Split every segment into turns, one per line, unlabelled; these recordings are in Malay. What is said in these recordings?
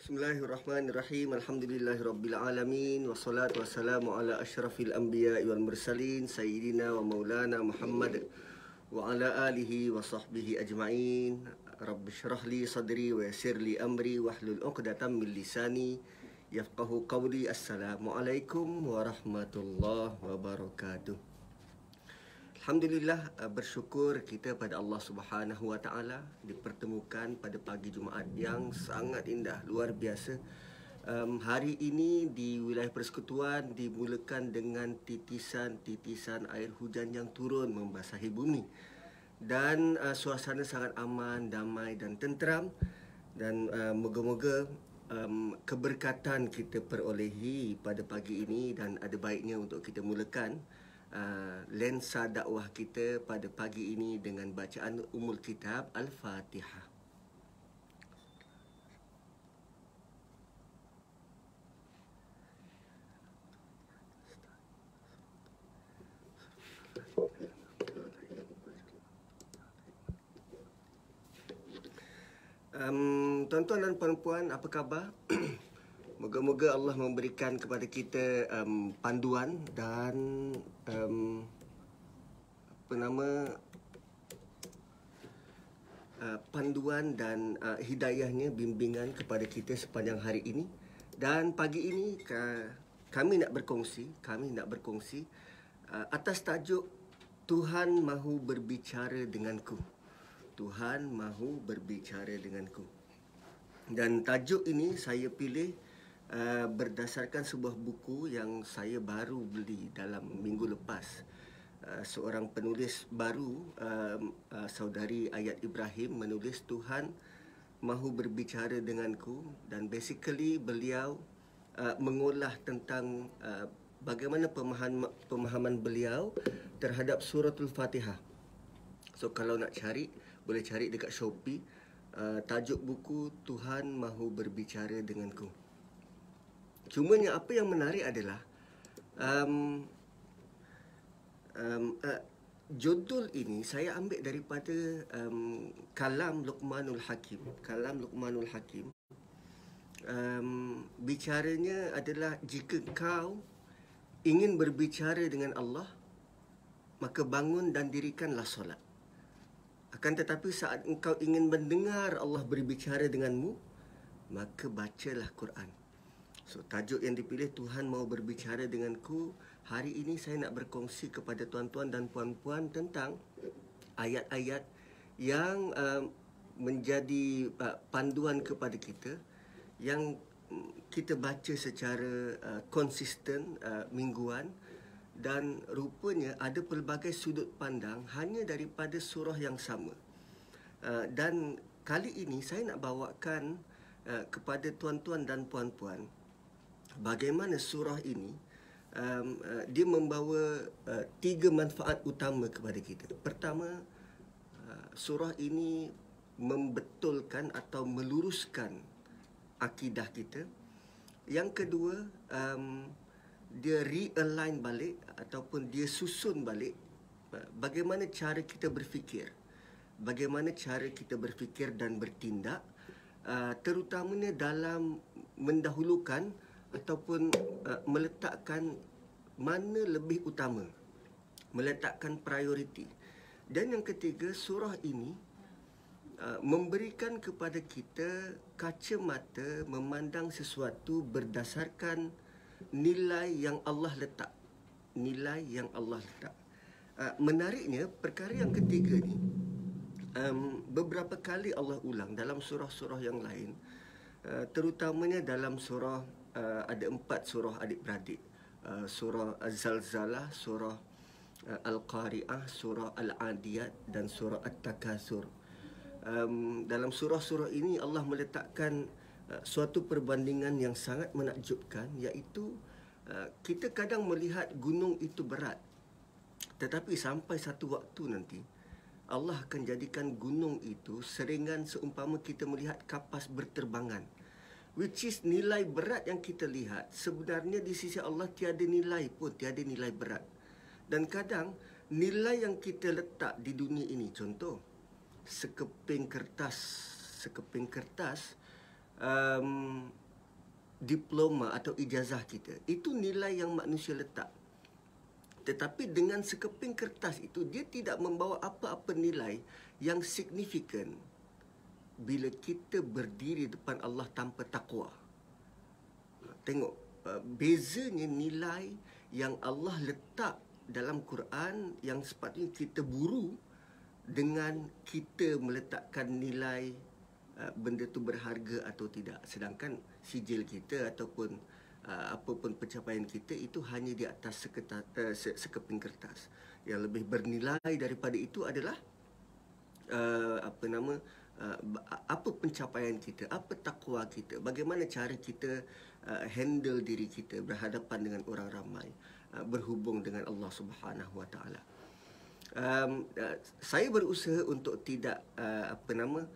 Bismillahirrahmanirrahim. Alhamdulillahirabbil alamin wassalatu wassalamu ala asyrafil anbiya'i wal mursalin sayyidina wa maulana Muhammad wa ala alihi wa sahbihi ajma'in. Rabbi li sadri wa yassir li amri wahlul 'uqdatam min lisani yafqahu qawli. Assalamualaikum warahmatullahi wabarakatuh. Alhamdulillah uh, bersyukur kita pada Allah Subhanahu Wa Taala dipertemukan pada pagi Jumaat yang sangat indah luar biasa. Um, hari ini di wilayah persekutuan dimulakan dengan titisan-titisan air hujan yang turun membasahi bumi. Dan uh, suasana sangat aman, damai dan tenteram. Dan uh, moga-moga um, keberkatan kita perolehi pada pagi ini dan ada baiknya untuk kita mulakan uh, lensa dakwah kita pada pagi ini dengan bacaan umul kitab Al-Fatihah. Um, tuan-tuan dan puan-puan, apa khabar? Moga-moga Allah memberikan kepada kita um, panduan dan um, apa nama uh, panduan dan uh, hidayahnya bimbingan kepada kita sepanjang hari ini. Dan pagi ini uh, kami nak berkongsi kami nak berkongsi uh, atas tajuk Tuhan mahu berbicara denganku. Tuhan mahu berbicara denganku. Dan tajuk ini saya pilih Uh, berdasarkan sebuah buku yang saya baru beli dalam minggu lepas. Uh, seorang penulis baru, uh, uh, saudari Ayat Ibrahim menulis Tuhan mahu berbicara denganku dan basically beliau uh, mengolah tentang uh, bagaimana pemahaman pemahaman beliau terhadap suratul Fatihah. So kalau nak cari boleh cari dekat Shopee uh, tajuk buku Tuhan mahu berbicara denganku. Cuma yang apa yang menarik adalah um, um, uh, judul ini saya ambil daripada um, kalam Luqmanul Hakim. Kalam Luqmanul Hakim. Um, bicaranya adalah jika kau ingin berbicara dengan Allah, maka bangun dan dirikanlah solat. Akan tetapi saat engkau ingin mendengar Allah berbicara denganmu, maka bacalah Quran. So tajuk yang dipilih Tuhan mau berbicara denganku. Hari ini saya nak berkongsi kepada tuan-tuan dan puan-puan tentang Ayat-ayat yang uh, menjadi uh, panduan kepada kita Yang kita baca secara uh, konsisten uh, mingguan. Dan rupanya ada pelbagai sudut pandang hanya daripada surah yang sama. Uh, Dan kali ini saya nak bawakan uh, kepada tuan-tuan dan puan-puan bagaimana surah ini um, uh, dia membawa uh, tiga manfaat utama kepada kita. Pertama, uh, surah ini membetulkan atau meluruskan akidah kita. Yang kedua, um, dia realign balik ataupun dia susun balik uh, bagaimana cara kita berfikir. Bagaimana cara kita berfikir dan bertindak uh, terutamanya dalam mendahulukan ataupun uh, meletakkan mana lebih utama meletakkan prioriti. Dan yang ketiga surah ini uh, memberikan kepada kita kacamata memandang sesuatu berdasarkan nilai yang Allah letak. Nilai yang Allah letak. Uh, menariknya perkara yang ketiga ni um, beberapa kali Allah ulang dalam surah-surah yang lain uh, terutamanya dalam surah uh, ada empat surah adik-beradik. Uh, surah Az-Zalzalah, surah uh, Al-Qari'ah, surah Al-Adiyat dan surah At-Takasur. Um, dalam surah-surah ini Allah meletakkan uh, suatu perbandingan yang sangat menakjubkan iaitu uh, kita kadang melihat gunung itu berat tetapi sampai satu waktu nanti Allah akan jadikan gunung itu seringan seumpama kita melihat kapas berterbangan which is nilai berat yang kita lihat sebenarnya di sisi Allah tiada nilai pun tiada nilai berat dan kadang nilai yang kita letak di dunia ini contoh sekeping kertas sekeping kertas um, diploma atau ijazah kita. Itu nilai yang manusia letak. Tetapi dengan sekeping kertas itu dia tidak membawa apa-apa nilai yang signifikan bila kita berdiri depan Allah tanpa takwa. Tengok uh, bezanya nilai yang Allah letak dalam Quran yang sepatutnya kita buru dengan kita meletakkan nilai uh, benda tu berharga atau tidak. Sedangkan sijil kita ataupun uh, apapun pencapaian kita itu hanya di atas sekeping kertas. Yang lebih bernilai daripada itu adalah apa nama uh, apa pencapaian kita, apa takwa kita, bagaimana cara kita uh, handle diri kita berhadapan dengan orang ramai, uh, berhubung dengan Allah Subhanahu Wa Taala. Um, uh, saya berusaha untuk tidak uh, apa nama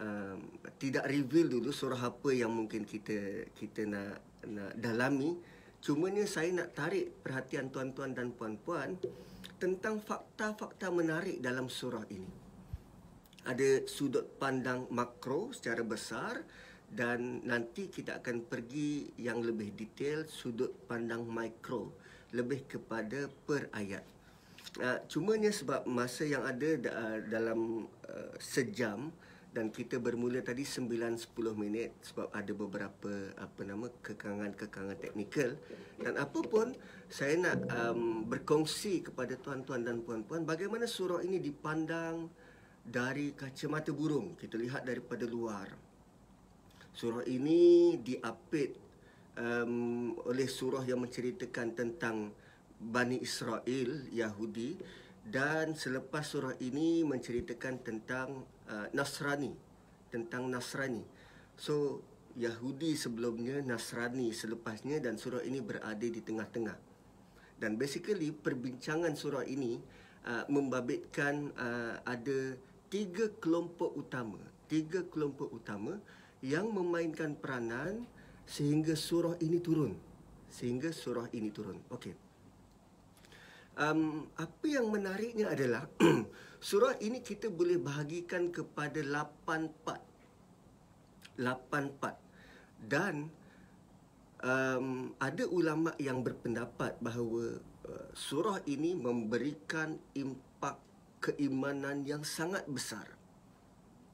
um, tidak reveal dulu surah apa yang mungkin kita kita nak nak dalami. Cuma ni saya nak tarik perhatian tuan-tuan dan puan-puan tentang fakta-fakta menarik dalam surah ini ada sudut pandang makro secara besar dan nanti kita akan pergi yang lebih detail sudut pandang mikro lebih kepada per ayat. Uh, cumanya sebab masa yang ada uh, dalam uh, sejam dan kita bermula tadi 9-10 minit sebab ada beberapa apa nama kekangan-kekangan teknikal dan apa pun saya nak um, berkongsi kepada tuan-tuan dan puan-puan bagaimana surah ini dipandang dari kacamata burung kita lihat daripada luar surah ini diapit um, oleh surah yang menceritakan tentang Bani Israel Yahudi dan selepas surah ini menceritakan tentang uh, Nasrani tentang Nasrani. So Yahudi sebelumnya, Nasrani selepasnya dan surah ini berada di tengah-tengah. Dan basically perbincangan surah ini uh, membabitkan uh, ada tiga kelompok utama, tiga kelompok utama yang memainkan peranan sehingga surah ini turun. Sehingga surah ini turun. Okey um, apa yang menariknya adalah surah ini kita boleh bahagikan kepada 8 part. 8 part. Dan um, ada ulama yang berpendapat bahawa uh, surah ini memberikan impak keimanan yang sangat besar.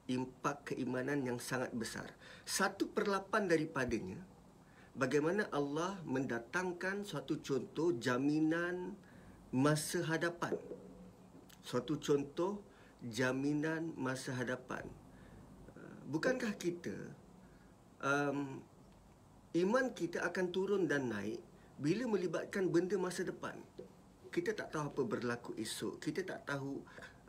Impak keimanan yang sangat besar. Satu perlapan daripadanya, bagaimana Allah mendatangkan suatu contoh jaminan masa hadapan. Suatu contoh jaminan masa hadapan. Uh, bukankah kita um, iman kita akan turun dan naik bila melibatkan benda masa depan? Kita tak tahu apa berlaku esok. Kita tak tahu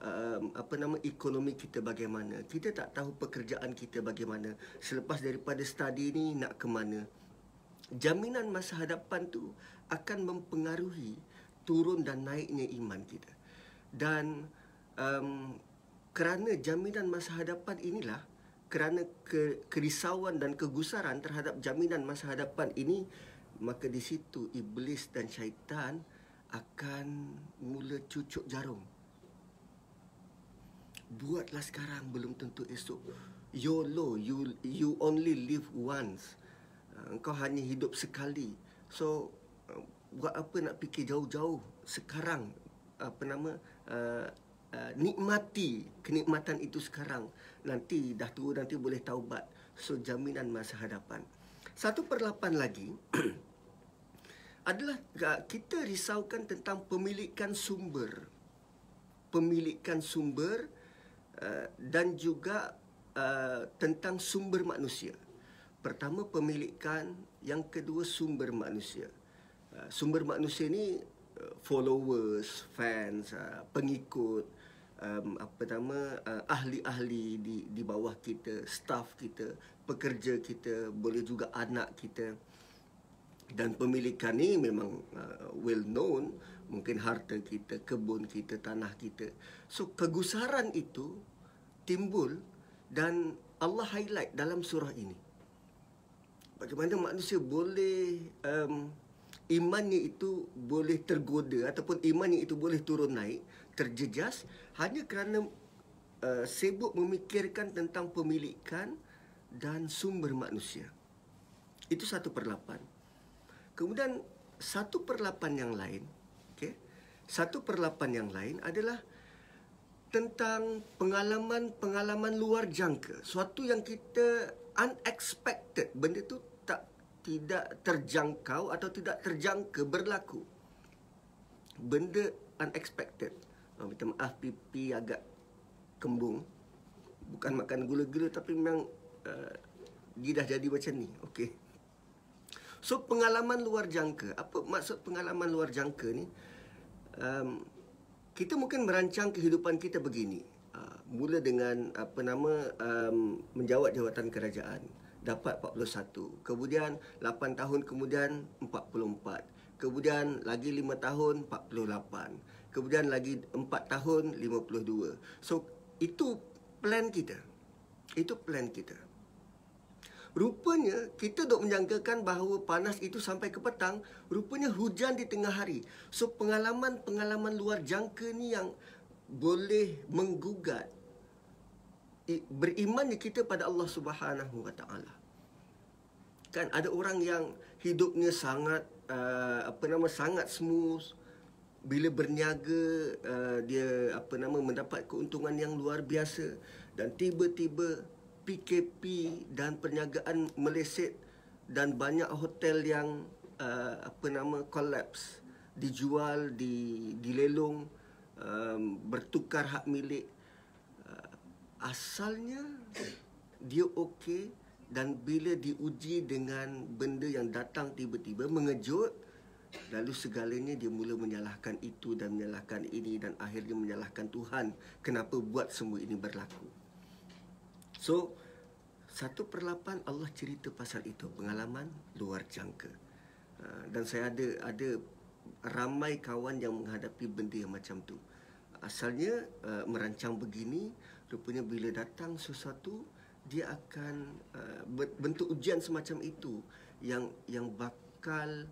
um, apa nama ekonomi kita bagaimana. Kita tak tahu pekerjaan kita bagaimana. Selepas daripada study ni nak ke mana? Jaminan masa hadapan tu akan mempengaruhi turun dan naiknya iman kita. Dan um, kerana jaminan masa hadapan inilah, kerana ke, kerisauan dan kegusaran terhadap jaminan masa hadapan ini, maka di situ iblis dan syaitan akan mula cucuk jarum. Buatlah sekarang belum tentu esok. YOLO, you you only live once. Uh, engkau hanya hidup sekali. So buat apa nak fikir jauh-jauh sekarang apa nama uh, uh, nikmati kenikmatan itu sekarang nanti dah tua nanti boleh taubat so jaminan masa hadapan satu perlapan lagi adalah kita risaukan tentang pemilikan sumber. Pemilikan sumber uh, dan juga uh, tentang sumber manusia. Pertama pemilikan yang kedua sumber manusia. Uh, sumber manusia ni followers, fans, pengikut, apa nama ahli-ahli di di bawah kita, staff kita, pekerja kita, boleh juga anak kita. Dan pemilikan ni memang uh, well known, mungkin harta kita, kebun kita, tanah kita. So kegusaran itu timbul dan Allah highlight dalam surah ini. Bagaimana manusia boleh um, imannya itu boleh tergoda ataupun imannya itu boleh turun naik, terjejas hanya kerana uh, sibuk memikirkan tentang pemilikan dan sumber manusia. Itu satu per lapan. Kemudian satu per lapan yang lain, okay? satu per lapan yang lain adalah tentang pengalaman-pengalaman luar jangka. Suatu yang kita unexpected. Benda tu tak tidak terjangkau atau tidak terjangka berlaku. Benda unexpected. Oh, minta maaf pipi agak kembung. Bukan makan gula-gula tapi memang uh, dia dah jadi macam ni. Okey. So pengalaman luar jangka. Apa maksud pengalaman luar jangka ni? Um, kita mungkin merancang kehidupan kita begini. Uh, mula dengan apa nama um, menjawat jawatan kerajaan dapat 41. Kemudian 8 tahun kemudian 44. Kemudian lagi 5 tahun 48. Kemudian lagi 4 tahun 52. So itu plan kita. Itu plan kita. Rupanya kita dok menjangkakan bahawa panas itu sampai ke petang, rupanya hujan di tengah hari. So pengalaman-pengalaman luar jangka ni yang boleh menggugat berimannya kita pada Allah Subhanahu Wa Taala. Kan ada orang yang hidupnya sangat uh, apa nama sangat smooth bila berniaga uh, dia apa nama mendapat keuntungan yang luar biasa dan tiba-tiba PKP dan perniagaan meleset dan banyak hotel yang uh, apa nama collapse dijual di dilelong um, bertukar hak milik. Uh, asalnya dia okey dan bila diuji dengan benda yang datang tiba-tiba mengejut lalu segalanya dia mula menyalahkan itu dan menyalahkan ini dan akhirnya menyalahkan Tuhan kenapa buat semua ini berlaku. So satu per lapan Allah cerita pasal itu pengalaman luar jangka. Uh, dan saya ada ada ramai kawan yang menghadapi benda yang macam tu. Asalnya uh, merancang begini, rupanya bila datang sesuatu dia akan uh, bentuk ujian semacam itu yang yang bakal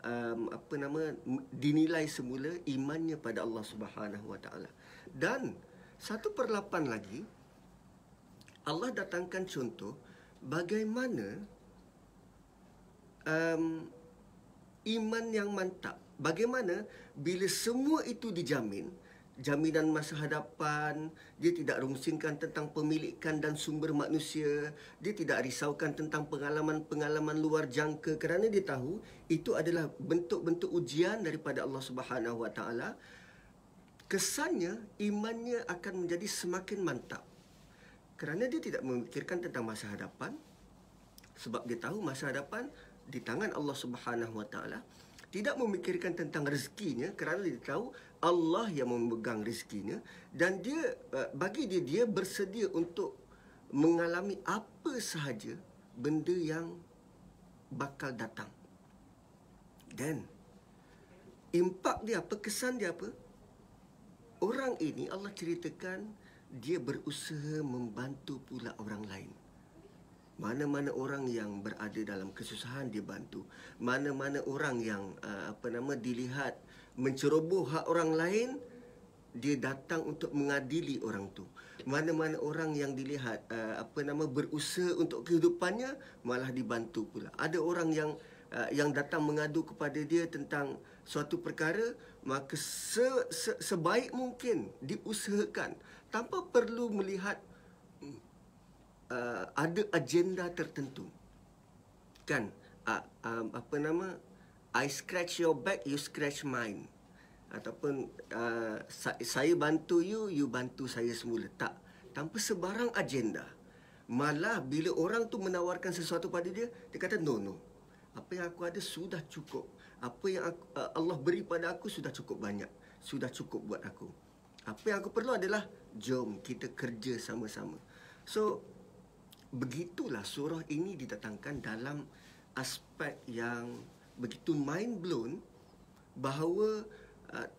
um, apa nama dinilai semula imannya pada Allah Subhanahu Wa Taala. Dan satu per lapan lagi Allah datangkan contoh bagaimana um, iman yang mantap. Bagaimana bila semua itu dijamin, jaminan masa hadapan, dia tidak rungsingkan tentang pemilikan dan sumber manusia, dia tidak risaukan tentang pengalaman-pengalaman luar jangka kerana dia tahu itu adalah bentuk-bentuk ujian daripada Allah Subhanahu Wa Taala. Kesannya imannya akan menjadi semakin mantap kerana dia tidak memikirkan tentang masa hadapan sebab dia tahu masa hadapan di tangan Allah Subhanahu Wa Taala tidak memikirkan tentang rezekinya kerana dia tahu Allah yang memegang rezekinya dan dia uh, bagi dia dia bersedia untuk mengalami apa sahaja benda yang bakal datang. Dan impak dia apa kesan dia apa orang ini Allah ceritakan dia berusaha membantu pula orang lain. Mana-mana orang yang berada dalam kesusahan dia bantu. Mana-mana orang yang uh, apa nama dilihat menceroboh hak orang lain, dia datang untuk mengadili orang tu. Mana-mana orang yang dilihat uh, apa nama berusaha untuk kehidupannya malah dibantu pula. Ada orang yang uh, yang datang mengadu kepada dia tentang suatu perkara maka se, se, sebaik mungkin diusahakan tanpa perlu melihat uh, ada agenda tertentu. Kan? Uh, um, apa nama? I scratch your back, you scratch mine. Ataupun uh, saya bantu you, you bantu saya semula. Tak. Tanpa sebarang agenda. Malah bila orang tu menawarkan sesuatu pada dia, dia kata no, no. Apa yang aku ada sudah cukup. Apa yang aku, uh, Allah beri pada aku sudah cukup banyak. Sudah cukup buat aku. Apa yang aku perlu adalah jom kita kerja sama-sama. So begitulah surah ini didatangkan dalam aspek yang begitu mind blown bahawa uh,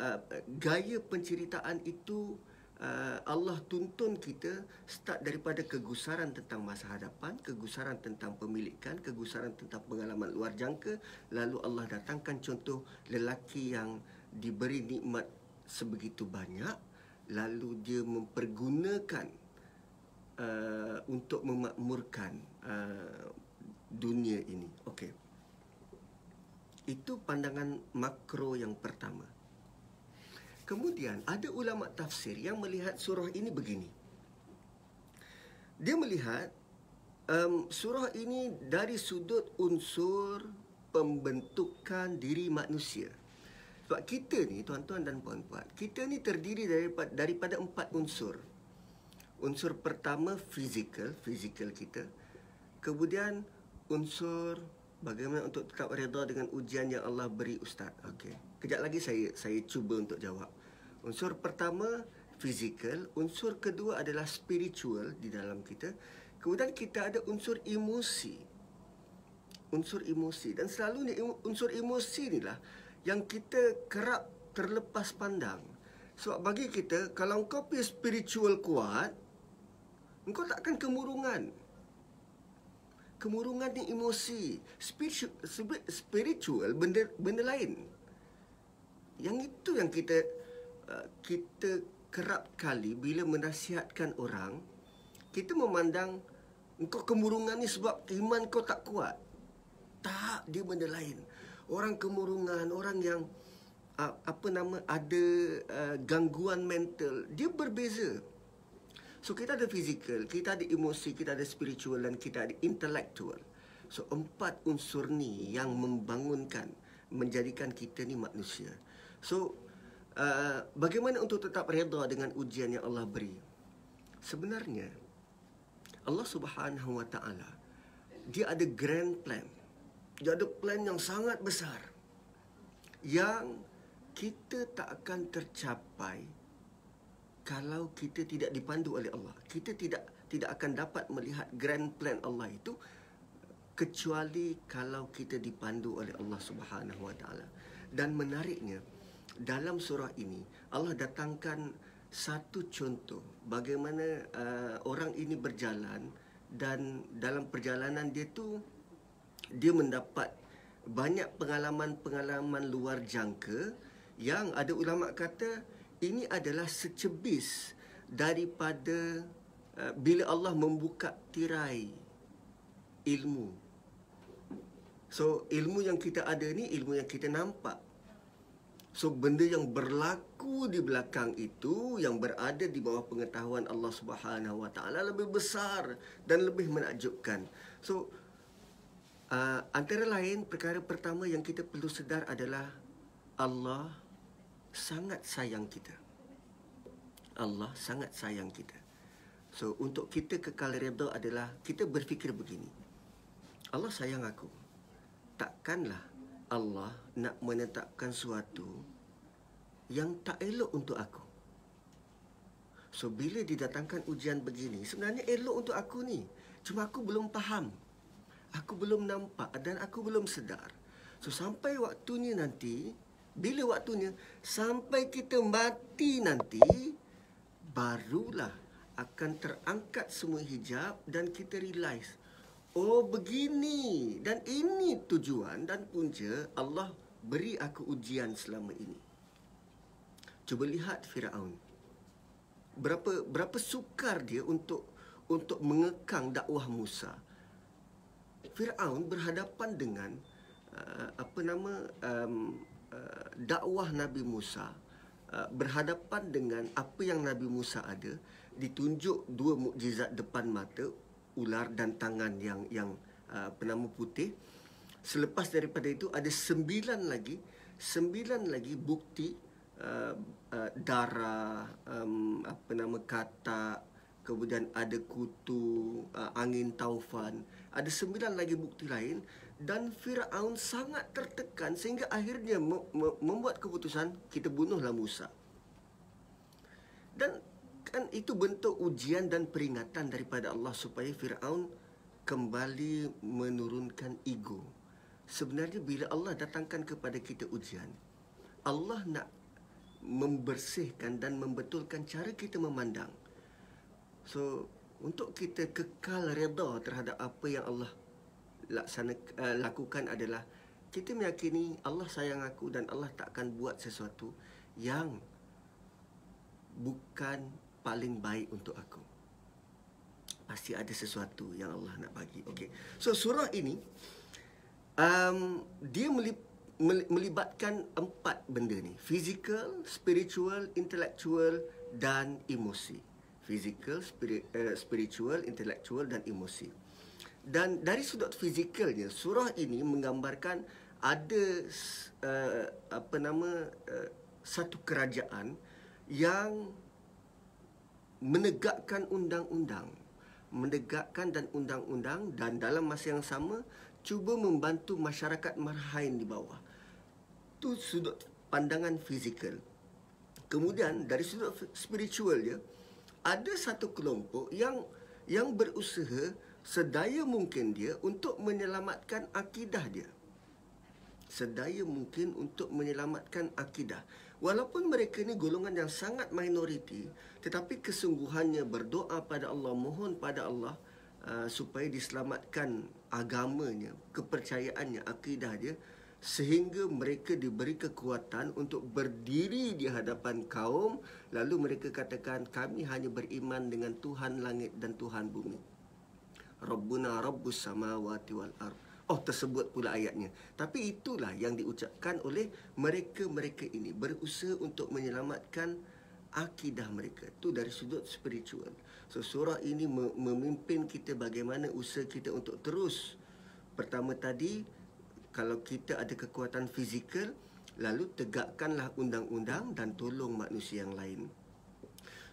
uh, gaya penceritaan itu uh, Allah tuntun kita start daripada kegusaran tentang masa hadapan, kegusaran tentang pemilikan, kegusaran tentang pengalaman luar jangka, lalu Allah datangkan contoh lelaki yang diberi nikmat sebegitu banyak lalu dia mempergunakan uh, untuk memakmurkan uh, dunia ini. Okey. Itu pandangan makro yang pertama. Kemudian ada ulama tafsir yang melihat surah ini begini. Dia melihat um, surah ini dari sudut unsur pembentukan diri manusia. Sebab kita ni tuan-tuan dan puan-puan, kita ni terdiri daripada daripada empat unsur. Unsur pertama fizikal, fizikal kita. Kemudian unsur bagaimana untuk tetap redha dengan ujian yang Allah beri ustaz. Okey. Kejap lagi saya saya cuba untuk jawab. Unsur pertama fizikal, unsur kedua adalah spiritual di dalam kita. Kemudian kita ada unsur emosi. Unsur emosi dan selalunya unsur emosi inilah yang kita kerap terlepas pandang. Sebab bagi kita, kalau kau punya spiritual kuat, engkau takkan kemurungan. Kemurungan ni emosi. Spiritual, spiritual benda, benda lain. Yang itu yang kita uh, kita kerap kali bila menasihatkan orang, kita memandang engkau kemurungan ni sebab iman kau tak kuat. Tak, dia benda lain orang kemurungan, orang yang uh, apa nama ada uh, gangguan mental, dia berbeza. So kita ada fizikal, kita ada emosi, kita ada spiritual dan kita ada intellectual. So empat unsur ni yang membangunkan, menjadikan kita ni manusia. So uh, bagaimana untuk tetap redha dengan ujian yang Allah beri? Sebenarnya Allah Subhanahu Wa Taala dia ada grand plan dia ada plan yang sangat besar yang kita tak akan tercapai kalau kita tidak dipandu oleh Allah. Kita tidak tidak akan dapat melihat grand plan Allah itu kecuali kalau kita dipandu oleh Allah Subhanahu Wa Taala. Dan menariknya dalam surah ini Allah datangkan satu contoh bagaimana uh, orang ini berjalan dan dalam perjalanan dia tu dia mendapat banyak pengalaman-pengalaman luar jangka yang ada ulama kata ini adalah secebis daripada uh, bila Allah membuka tirai ilmu. So ilmu yang kita ada ni ilmu yang kita nampak. So benda yang berlaku di belakang itu yang berada di bawah pengetahuan Allah Subhanahu Wa Taala lebih besar dan lebih menakjubkan. So Uh, antara lain perkara pertama yang kita perlu sedar adalah Allah sangat sayang kita. Allah sangat sayang kita. So untuk kita kekal redha adalah kita berfikir begini. Allah sayang aku. Takkanlah Allah nak menetapkan sesuatu yang tak elok untuk aku. So bila didatangkan ujian begini, sebenarnya elok untuk aku ni. Cuma aku belum faham aku belum nampak dan aku belum sedar. So sampai waktunya nanti, bila waktunya sampai kita mati nanti, barulah akan terangkat semua hijab dan kita realize, oh begini dan ini tujuan dan punca Allah beri aku ujian selama ini. Cuba lihat Firaun. Berapa berapa sukar dia untuk untuk mengekang dakwah Musa. Firaun berhadapan dengan uh, apa nama um, uh, dakwah Nabi Musa uh, berhadapan dengan apa yang Nabi Musa ada ditunjuk dua mukjizat depan mata ular dan tangan yang yang uh, penama putih. Selepas daripada itu ada sembilan lagi sembilan lagi bukti uh, uh, darah um, apa nama kata kemudian ada kutu uh, angin taufan ada sembilan lagi bukti lain dan Firaun sangat tertekan sehingga akhirnya membuat keputusan kita bunuhlah Musa. Dan kan itu bentuk ujian dan peringatan daripada Allah supaya Firaun kembali menurunkan ego. Sebenarnya bila Allah datangkan kepada kita ujian, Allah nak membersihkan dan membetulkan cara kita memandang. So, untuk kita kekal redha terhadap apa yang Allah laksana uh, lakukan adalah kita meyakini Allah sayang aku dan Allah tak akan buat sesuatu yang bukan paling baik untuk aku. pasti ada sesuatu yang Allah nak bagi. Okey. So surah ini um, dia melip, melibatkan empat benda ni. Physical, spiritual, intellectual dan emosi. Physical, spirit, uh, spiritual, intellectual dan emosi. Dan dari sudut fizikalnya, surah ini menggambarkan ada uh, apa nama uh, satu kerajaan yang menegakkan undang-undang menegakkan dan undang-undang dan dalam masa yang sama cuba membantu masyarakat marhain di bawah. Itu sudut pandangan fizikal. Kemudian dari sudut spiritual dia ada satu kelompok yang yang berusaha sedaya mungkin dia untuk menyelamatkan akidah dia. Sedaya mungkin untuk menyelamatkan akidah. Walaupun mereka ni golongan yang sangat minoriti, tetapi kesungguhannya berdoa pada Allah, mohon pada Allah uh, supaya diselamatkan agamanya, kepercayaannya, akidah dia sehingga mereka diberi kekuatan untuk berdiri di hadapan kaum lalu mereka katakan kami hanya beriman dengan Tuhan langit dan Tuhan bumi. Rabbuna rabbus samawati wal ardh Oh tersebut pula ayatnya. Tapi itulah yang diucapkan oleh mereka-mereka ini berusaha untuk menyelamatkan akidah mereka. Itu dari sudut spiritual. So surah ini memimpin kita bagaimana usaha kita untuk terus pertama tadi kalau kita ada kekuatan fizikal lalu tegakkanlah undang-undang dan tolong manusia yang lain.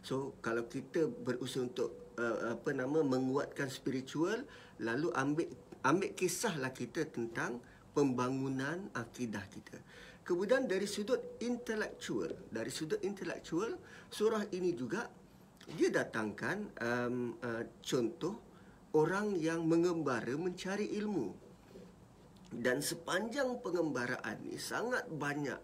So kalau kita berusaha untuk uh, apa nama menguatkan spiritual lalu ambil ambil kisahlah kita tentang pembangunan akidah kita. Kemudian dari sudut intelektual, dari sudut intelektual, surah ini juga dia datangkan um, uh, contoh orang yang mengembara mencari ilmu. Dan sepanjang pengembaraan ini sangat banyak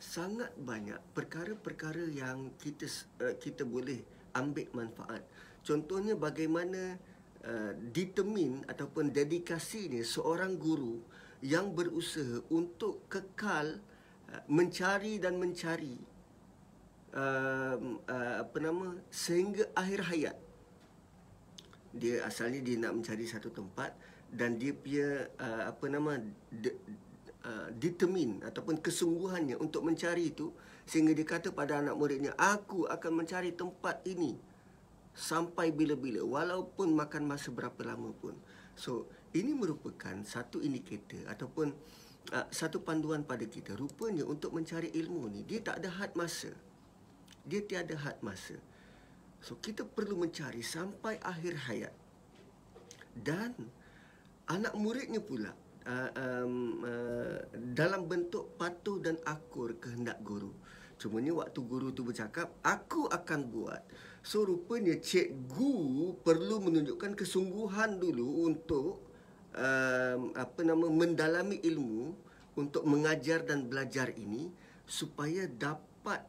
sangat banyak perkara-perkara yang kita uh, kita boleh ambil manfaat. Contohnya bagaimana Uh, determine ataupun dedikasi ni seorang guru yang berusaha untuk kekal uh, mencari dan mencari uh, uh, apa nama sehingga akhir hayat dia asalnya dia nak mencari satu tempat dan dia punya uh, apa nama de, uh, determine ataupun kesungguhannya untuk mencari itu sehingga dia kata pada anak muridnya aku akan mencari tempat ini sampai bila-bila walaupun makan masa berapa lama pun. So, ini merupakan satu indikator ataupun uh, satu panduan pada kita. Rupanya untuk mencari ilmu ni dia tak ada had masa. Dia tiada had masa. So, kita perlu mencari sampai akhir hayat. Dan anak muridnya pula uh, um, uh, dalam bentuk patuh dan akur kehendak guru. Cumanya waktu guru tu bercakap, aku akan buat. So rupanya cikgu perlu menunjukkan kesungguhan dulu untuk um, apa nama mendalami ilmu untuk mengajar dan belajar ini supaya dapat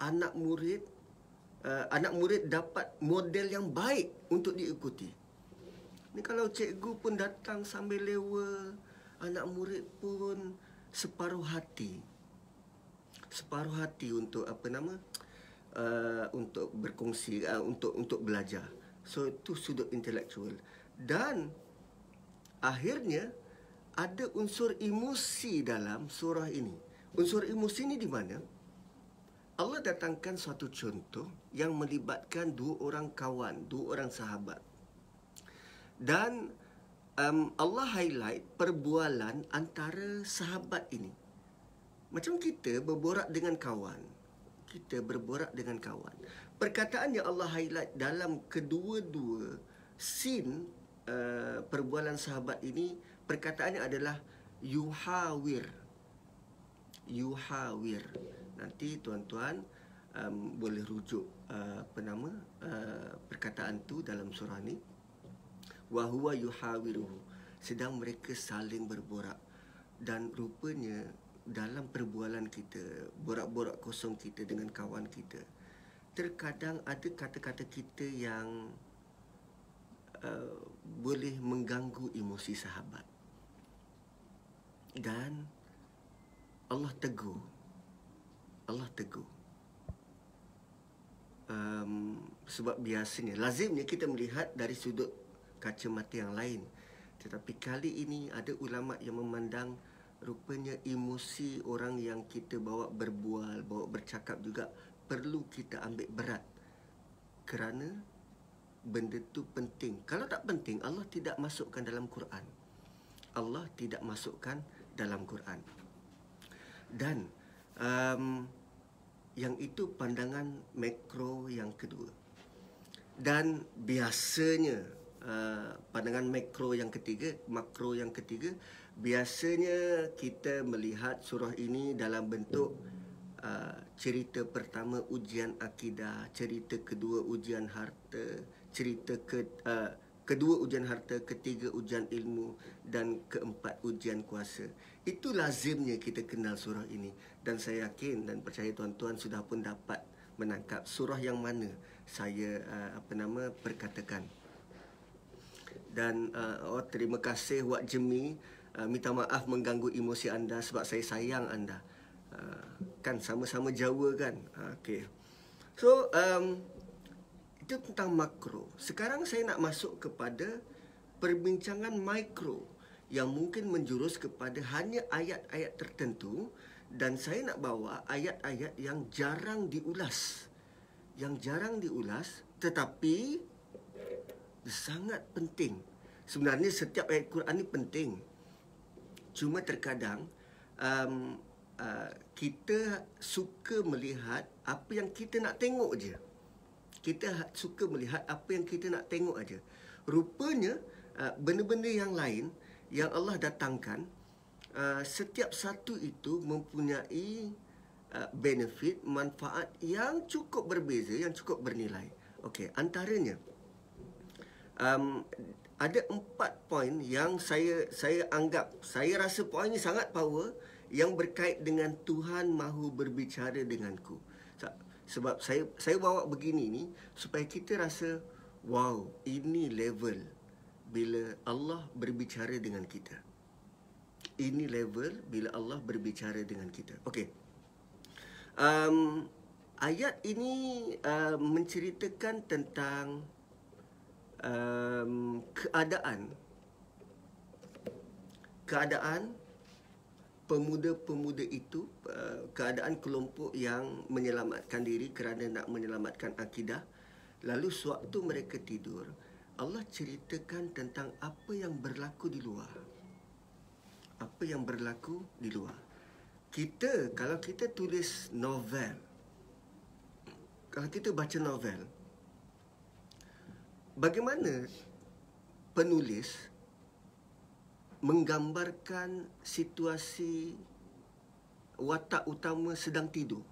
anak murid uh, anak murid dapat model yang baik untuk diikuti. Ni kalau cikgu pun datang sambil lewa, anak murid pun separuh hati. Separuh hati untuk apa nama? uh, untuk berkongsi uh, untuk untuk belajar. So itu sudut intelektual. Dan akhirnya ada unsur emosi dalam surah ini. Unsur emosi ini di mana? Allah datangkan suatu contoh yang melibatkan dua orang kawan, dua orang sahabat. Dan um, Allah highlight perbualan antara sahabat ini. Macam kita berborak dengan kawan kita berborak dengan kawan. Perkataan yang Allah highlight dalam kedua-dua scene uh, perbualan sahabat ini, perkataannya adalah yuhawir. Yuhawir. Nanti tuan-tuan um, boleh rujuk uh, apa nama uh, perkataan tu dalam surah ni. Wa huwa yuhawiruhu. Sedang mereka saling berborak dan rupanya dalam perbualan kita, borak-borak kosong kita dengan kawan kita, terkadang ada kata-kata kita yang uh, boleh mengganggu emosi sahabat. Dan Allah tegur. Allah tegur. um, sebab biasanya lazimnya kita melihat dari sudut kacamata yang lain. Tetapi kali ini ada ulama yang memandang rupanya emosi orang yang kita bawa berbual bawa bercakap juga perlu kita ambil berat. Kerana benda tu penting. Kalau tak penting Allah tidak masukkan dalam Quran. Allah tidak masukkan dalam Quran. Dan um, yang itu pandangan makro yang kedua. Dan biasanya uh, pandangan makro yang ketiga, makro yang ketiga, biasanya kita melihat surah ini dalam bentuk uh, cerita pertama ujian akidah, cerita kedua ujian harta, cerita ke uh, kedua ujian harta, ketiga ujian ilmu dan keempat ujian kuasa. Itu lazimnya kita kenal surah ini dan saya yakin dan percaya tuan-tuan sudah pun dapat menangkap surah yang mana saya uh, apa nama perkatakan. Dan uh, oh terima kasih Wak Jemi uh, minta maaf mengganggu emosi anda sebab saya sayang anda. Uh, kan sama-sama Jawa kan. Uh, okey. So um, itu tentang makro. Sekarang saya nak masuk kepada perbincangan mikro yang mungkin menjurus kepada hanya ayat-ayat tertentu dan saya nak bawa ayat-ayat yang jarang diulas. Yang jarang diulas tetapi sangat penting. Sebenarnya setiap ayat Quran ini penting. Cuma terkadang um, uh, kita suka melihat apa yang kita nak tengok je kita ha- suka melihat apa yang kita nak tengok aja. Rupanya uh, benda-benda yang lain yang Allah datangkan uh, setiap satu itu mempunyai uh, benefit, manfaat yang cukup berbeza, yang cukup bernilai. Okey, antaranya um, ada empat poin yang saya saya anggap saya rasa poin ini sangat power yang berkait dengan Tuhan mahu berbicara denganku. Sebab saya saya bawa begini ni supaya kita rasa wow ini level bila Allah berbicara dengan kita. Ini level bila Allah berbicara dengan kita. Okey. Um, ayat ini uh, menceritakan tentang um, keadaan. Keadaan pemuda-pemuda itu uh, keadaan kelompok yang menyelamatkan diri kerana nak menyelamatkan akidah. Lalu sewaktu mereka tidur Allah ceritakan tentang apa yang berlaku di luar. Apa yang berlaku di luar. Kita kalau kita tulis novel kalau kita baca novel bagaimana penulis menggambarkan situasi watak utama sedang tidur.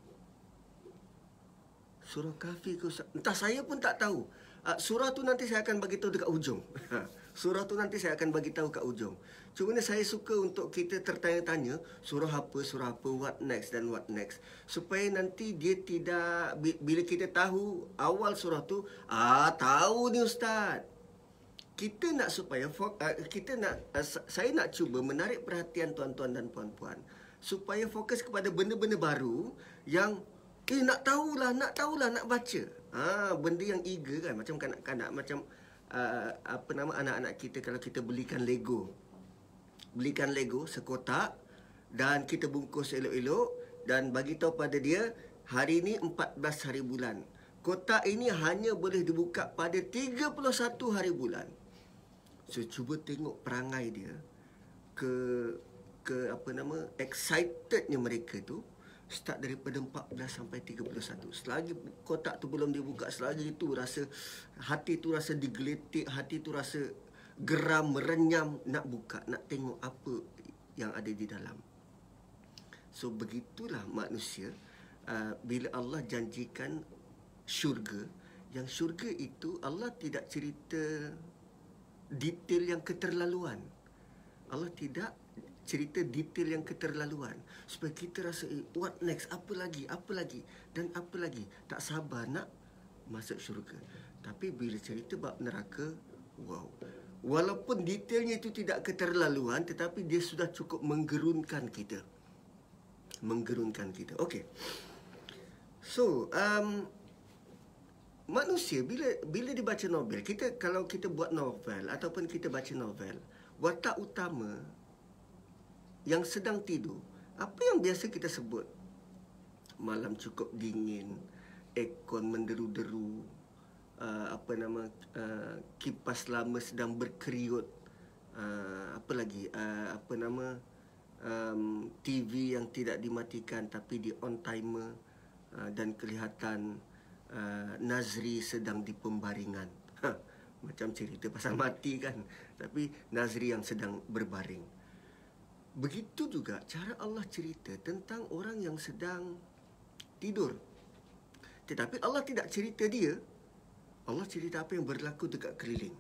Surah Kahfi ke entah saya pun tak tahu. Uh, surah tu nanti saya akan bagi tahu dekat ujung. surah tu nanti saya akan bagi tahu kat ujung. Cuma saya suka untuk kita tertanya-tanya surah apa, surah apa, what next dan what next. Supaya nanti dia tidak bila kita tahu awal surah tu, ah tahu ni ustaz. Kita nak supaya uh, kita nak uh, saya nak cuba menarik perhatian tuan-tuan dan puan-puan. Supaya fokus kepada benda-benda baru yang eh nak tahulah nak tahulah nak baca. Ha benda yang eager kan macam kanak-kanak macam uh, apa nama anak-anak kita kalau kita belikan Lego belikan Lego sekotak dan kita bungkus elok-elok dan bagi tahu pada dia hari ini 14 hari bulan kotak ini hanya boleh dibuka pada 31 hari bulan So cuba tengok perangai dia ke ke apa nama excitednya mereka tu start daripada 14 sampai 31. Selagi kotak tu belum dibuka, selagi itu rasa hati tu rasa digeletik, hati tu rasa geram, merenyam nak buka, nak tengok apa yang ada di dalam. So begitulah manusia uh, bila Allah janjikan syurga, yang syurga itu Allah tidak cerita detail yang keterlaluan. Allah tidak cerita detail yang keterlaluan. Supaya kita rasa eh, what next? Apa lagi? Apa lagi? Dan apa lagi? Tak sabar nak masuk syurga. Tapi bila cerita bab neraka wow walaupun detailnya itu tidak keterlaluan tetapi dia sudah cukup menggerunkan kita. Menggerunkan kita. Okey. So um manusia bila bila dibaca novel, kita kalau kita buat novel ataupun kita baca novel, watak utama yang sedang tidur, apa yang biasa kita sebut? Malam cukup dingin, aircon menderu-deru, uh, apa nama uh, kipas lama sedang berkeriut, uh, apa lagi? Uh, apa nama um, TV yang tidak dimatikan tapi di on timer uh, dan kelihatan uh, Nazri sedang di pembaringan. Ha, macam cerita pasal mati kan. Tapi Nazri yang sedang berbaring. Begitu juga cara Allah cerita tentang orang yang sedang tidur. Tetapi Allah tidak cerita dia. Allah cerita apa yang berlaku dekat keliling.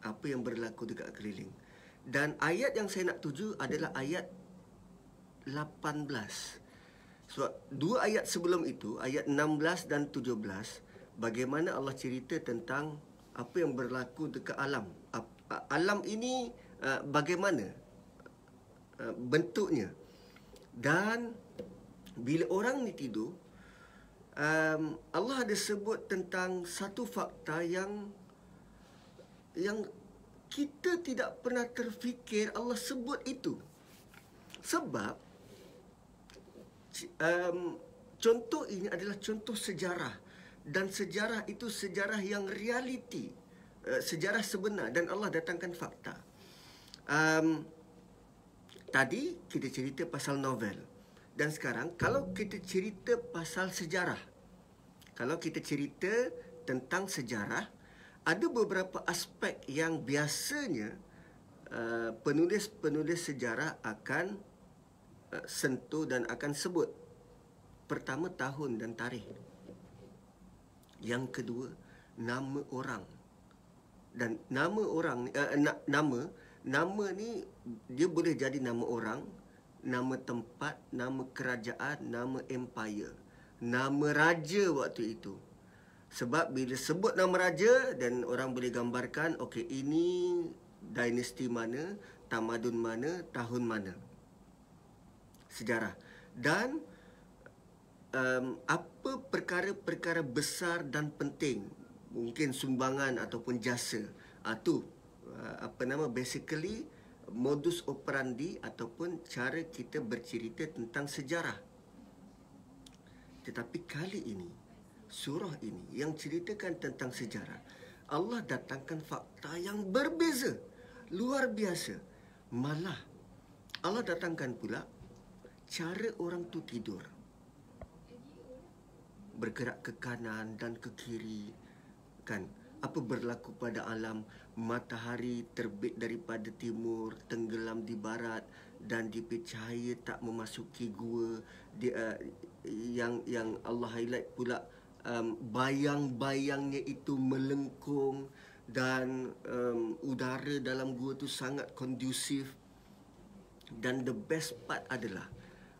Apa yang berlaku dekat keliling. Dan ayat yang saya nak tuju adalah ayat 18. Sebab dua ayat sebelum itu, ayat 16 dan 17, bagaimana Allah cerita tentang apa yang berlaku dekat alam. Alam ini bagaimana bentuknya. Dan bila orang ni tidur, um, Allah ada sebut tentang satu fakta yang yang kita tidak pernah terfikir Allah sebut itu. Sebab um, contoh ini adalah contoh sejarah. Dan sejarah itu sejarah yang realiti uh, sejarah sebenar. Dan Allah datangkan fakta. Um, tadi kita cerita pasal novel dan sekarang kalau kita cerita pasal sejarah kalau kita cerita tentang sejarah ada beberapa aspek yang biasanya uh, penulis-penulis sejarah akan Uh, sentuh dan akan sebut pertama tahun dan tarikh. Yang kedua nama orang. Dan nama orang uh, na- nama nama ni dia boleh jadi nama orang, nama tempat, nama kerajaan, nama empire, nama raja waktu itu. Sebab bila sebut nama raja dan orang boleh gambarkan okey ini dinasti mana, tamadun mana, tahun mana. Sejarah. Dan um, apa perkara-perkara besar dan penting mungkin sumbangan ataupun jasa. Uh, tu uh, apa nama basically modus operandi ataupun cara kita bercerita tentang sejarah. Tetapi kali ini surah ini yang ceritakan tentang sejarah Allah datangkan fakta yang berbeza luar biasa. Malah Allah datangkan pula cara orang tu tidur. Bergerak ke kanan dan ke kiri kan? Apa berlaku pada alam matahari terbit daripada timur tenggelam di barat dan di cahaya tak memasuki gua. Dia uh, yang yang Allah highlight pula um, bayang-bayangnya itu melengkung dan um, udara dalam gua tu sangat kondusif. Dan the best part adalah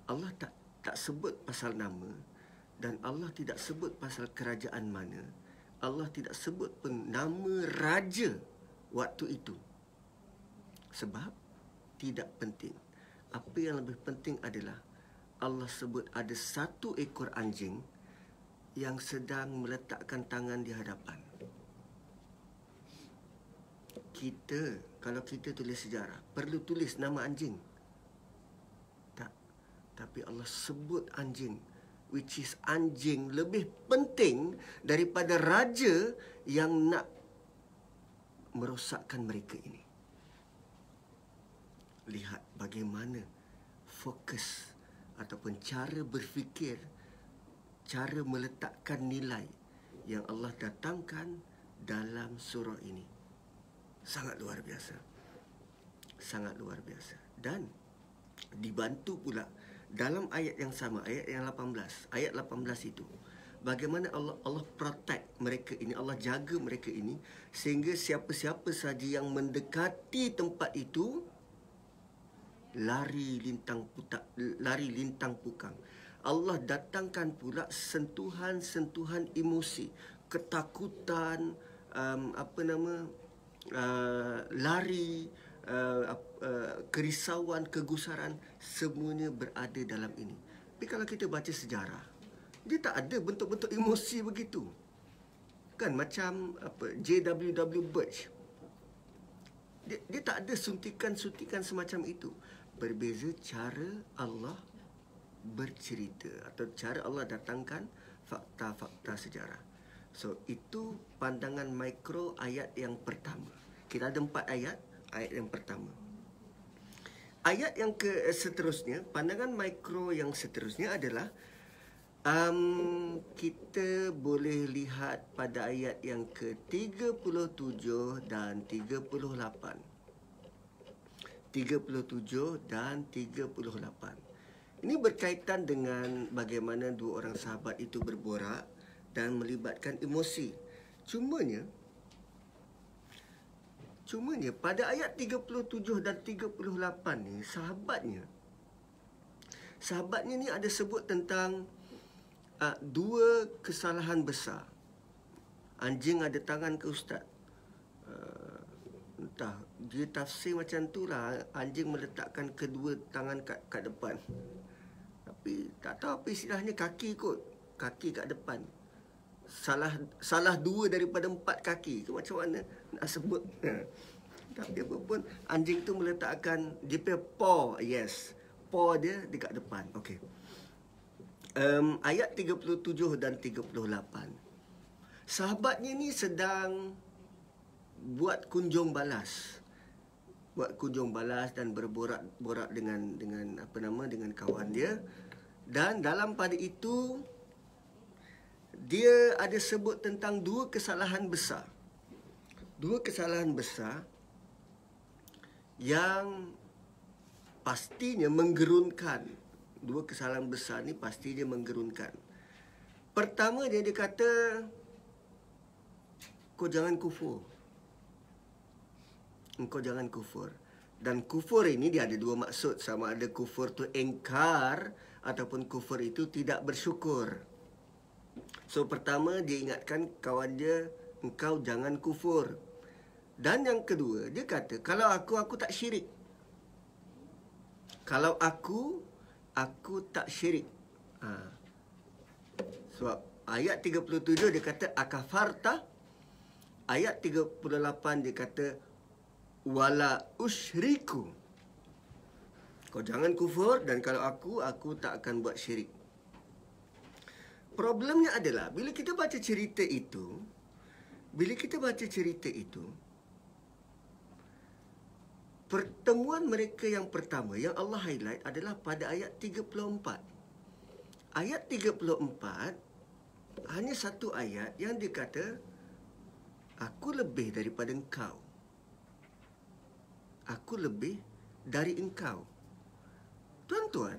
Allah tak tak sebut pasal nama dan Allah tidak sebut pasal kerajaan mana. Allah tidak sebut pun nama raja waktu itu. Sebab tidak penting. Apa yang lebih penting adalah Allah sebut ada satu ekor anjing yang sedang meletakkan tangan di hadapan. Kita, kalau kita tulis sejarah, perlu tulis nama anjing tapi Allah sebut anjing which is anjing lebih penting daripada raja yang nak merosakkan mereka ini. Lihat bagaimana fokus ataupun cara berfikir cara meletakkan nilai yang Allah datangkan dalam surah ini. Sangat luar biasa. Sangat luar biasa. Dan dibantu pula dalam ayat yang sama ayat yang 18 ayat 18 itu bagaimana Allah Allah protect mereka ini Allah jaga mereka ini sehingga siapa-siapa saja yang mendekati tempat itu lari lintang putak lari lintang pukang Allah datangkan pula sentuhan-sentuhan emosi ketakutan um, apa nama uh, lari uh, uh, kerisauan, kegusaran semuanya berada dalam ini. Tapi kalau kita baca sejarah, dia tak ada bentuk-bentuk emosi begitu. Bukan macam apa JWW Birch. Dia, dia tak ada suntikan-suntikan semacam itu. Berbeza cara Allah bercerita atau cara Allah datangkan fakta-fakta sejarah. So itu pandangan mikro ayat yang pertama. Kita ada empat ayat. Ayat yang pertama. Ayat yang ke seterusnya, pandangan mikro yang seterusnya adalah um, kita boleh lihat pada ayat yang ke-37 dan 38. 37 dan 38. Ini berkaitan dengan bagaimana dua orang sahabat itu berborak dan melibatkan emosi. Cumanya Cumanya pada ayat 37 dan 38 ni sahabatnya sahabatnya ni ada sebut tentang uh, dua kesalahan besar. Anjing ada tangan ke ustaz? Uh, entah dia tafsir macam tu lah anjing meletakkan kedua tangan kat, kat depan. Tapi tak tahu apa istilahnya kaki kot. Kaki kat depan salah salah dua daripada empat kaki ke macam mana nak sebut tapi apa pun anjing tu meletakkan dia punya paw yes paw dia dekat depan okey um, ayat 37 dan 38 sahabatnya ni sedang buat kunjung balas buat kunjung balas dan berborak-borak dengan dengan apa nama dengan kawan dia dan dalam pada itu dia ada sebut tentang dua kesalahan besar. Dua kesalahan besar yang pastinya menggerunkan. Dua kesalahan besar ni pastinya menggerunkan. Pertama dia dia kata kau jangan kufur. Kau jangan kufur. Dan kufur ini dia ada dua maksud. Sama ada kufur tu engkar ataupun kufur itu tidak bersyukur. So pertama dia ingatkan kawan dia engkau jangan kufur. Dan yang kedua dia kata kalau aku aku tak syirik. Kalau aku aku tak syirik. Ha. Sebab ayat 37 dia kata akafarta. Ayat 38 dia kata wala usyriku. Kau jangan kufur dan kalau aku aku tak akan buat syirik problemnya adalah bila kita baca cerita itu, bila kita baca cerita itu, pertemuan mereka yang pertama yang Allah highlight adalah pada ayat 34. Ayat 34 hanya satu ayat yang dikata aku lebih daripada engkau. Aku lebih dari engkau. Tuan-tuan,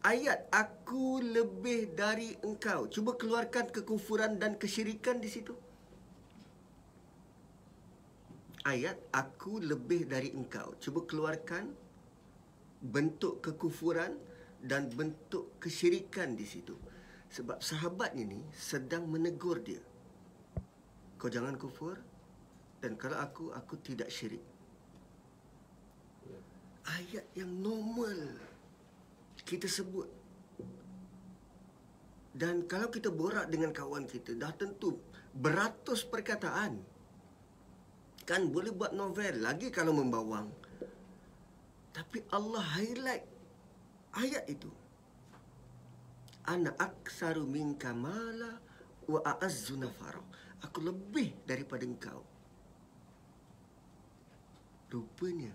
ayat aku lebih dari engkau. Cuba keluarkan kekufuran dan kesyirikan di situ. Ayat aku lebih dari engkau. Cuba keluarkan bentuk kekufuran dan bentuk kesyirikan di situ. Sebab sahabat ini sedang menegur dia. Kau jangan kufur dan kalau aku aku tidak syirik. Ayat yang normal kita sebut. Dan kalau kita borak dengan kawan kita, dah tentu beratus perkataan. Kan boleh buat novel lagi kalau membawang. Tapi Allah highlight ayat itu. Ana aksaru minka mala wa a'azzu nafara. Aku lebih daripada engkau. Rupanya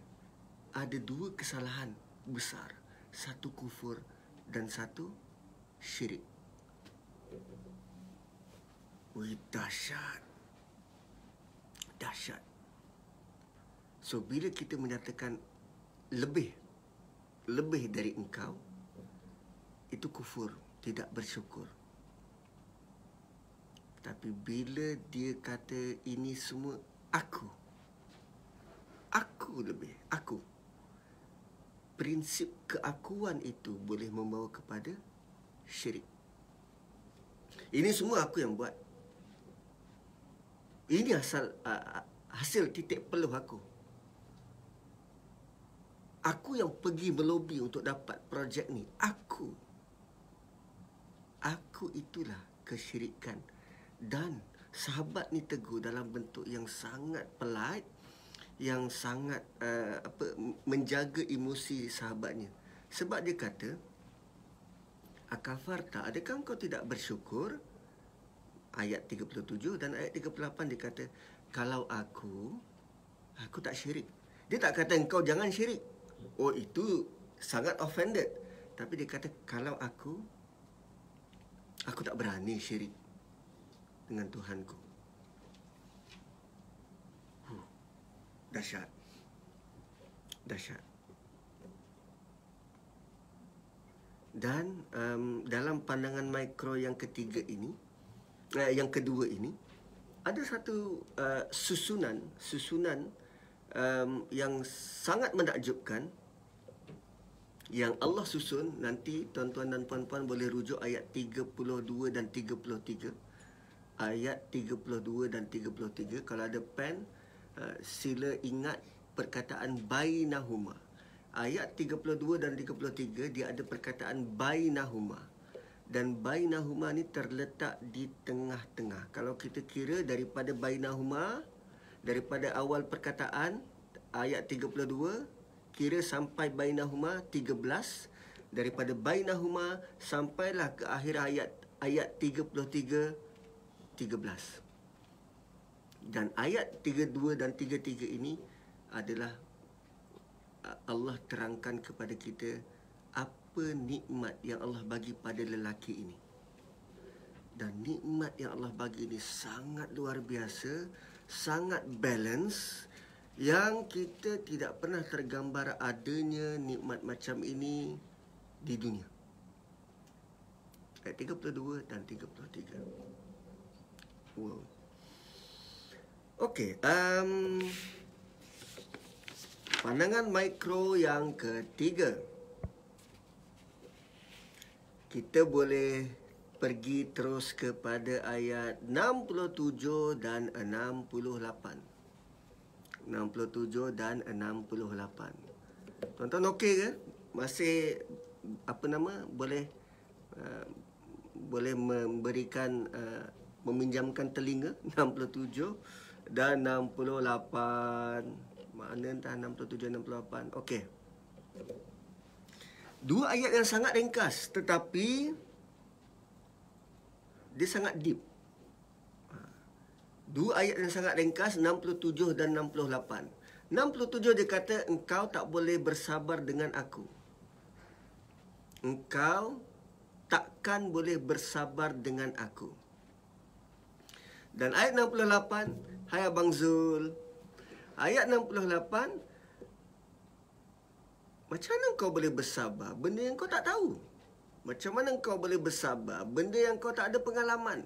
ada dua kesalahan besar satu kufur dan satu syirik. Wih, dahsyat. Dahsyat. So, bila kita menyatakan lebih, lebih dari engkau, itu kufur, tidak bersyukur. Tapi bila dia kata ini semua aku, aku lebih, aku prinsip keakuan itu boleh membawa kepada syirik. Ini semua aku yang buat. Ini asal uh, hasil titik peluh aku. Aku yang pergi melobi untuk dapat projek ni. Aku. Aku itulah kesyirikan. Dan sahabat ni tegur dalam bentuk yang sangat pelat yang sangat uh, apa menjaga emosi sahabatnya sebab dia kata akafarta adakah kau tidak bersyukur ayat 37 dan ayat 38 dia kata kalau aku aku tak syirik dia tak kata engkau jangan syirik oh itu sangat offended tapi dia kata kalau aku aku tak berani syirik dengan Tuhanku Dahsyat. Dahsyat. Dan um, dalam pandangan mikro yang ketiga ini, uh, yang kedua ini, ada satu uh, susunan, susunan um, yang sangat menakjubkan yang Allah susun nanti tuan-tuan dan puan-puan boleh rujuk ayat 32 dan 33 ayat 32 dan 33 kalau ada pen Uh, sila ingat perkataan bainahuma. Ayat 32 dan 33 dia ada perkataan bainahuma. Dan bainahuma ni terletak di tengah-tengah. Kalau kita kira daripada bainahuma daripada awal perkataan ayat 32 kira sampai bainahuma 13 daripada bainahuma sampailah ke akhir ayat ayat 33 13 dan ayat 32 dan 33 ini adalah Allah terangkan kepada kita apa nikmat yang Allah bagi pada lelaki ini. Dan nikmat yang Allah bagi ini sangat luar biasa, sangat balance yang kita tidak pernah tergambar adanya nikmat macam ini di dunia. Ayat 32 dan 33. Wow. Okey, um, pandangan mikro yang ketiga. Kita boleh pergi terus kepada ayat 67 dan 68. 67 dan 68. Tuan-tuan okey ke? Masih apa nama? Boleh uh, boleh memberikan uh, meminjamkan telinga 67 dan 68 mana entah 67 68 okey dua ayat yang sangat ringkas tetapi dia sangat deep ha. dua ayat yang sangat ringkas 67 dan 68 67 dia kata engkau tak boleh bersabar dengan aku engkau takkan boleh bersabar dengan aku dan ayat 68 Hai Abang Zul. Ayat 68. Macam mana kau boleh bersabar? Benda yang kau tak tahu. Macam mana kau boleh bersabar? Benda yang kau tak ada pengalaman.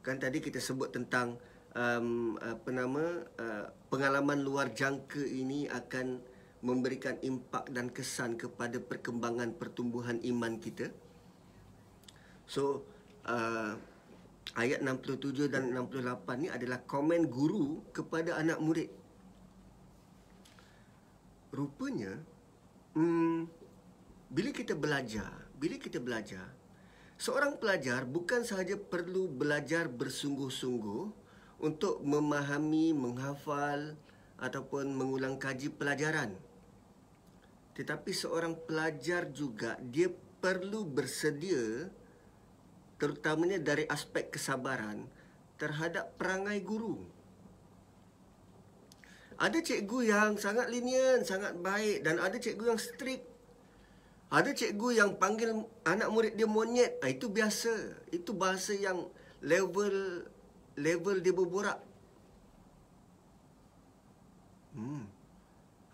Kan tadi kita sebut tentang um, apa nama uh, pengalaman luar jangka ini akan memberikan impak dan kesan kepada perkembangan pertumbuhan iman kita. So, uh, ayat 67 dan 68 ni adalah komen guru kepada anak murid. Rupanya, hmm, bila kita belajar, bila kita belajar, seorang pelajar bukan sahaja perlu belajar bersungguh-sungguh untuk memahami, menghafal ataupun mengulang kaji pelajaran. Tetapi seorang pelajar juga dia perlu bersedia terutamanya dari aspek kesabaran terhadap perangai guru. Ada cikgu yang sangat lenient, sangat baik dan ada cikgu yang strict. Ada cikgu yang panggil anak murid dia monyet. Ah, itu biasa. Itu bahasa yang level level dia berborak. Hmm.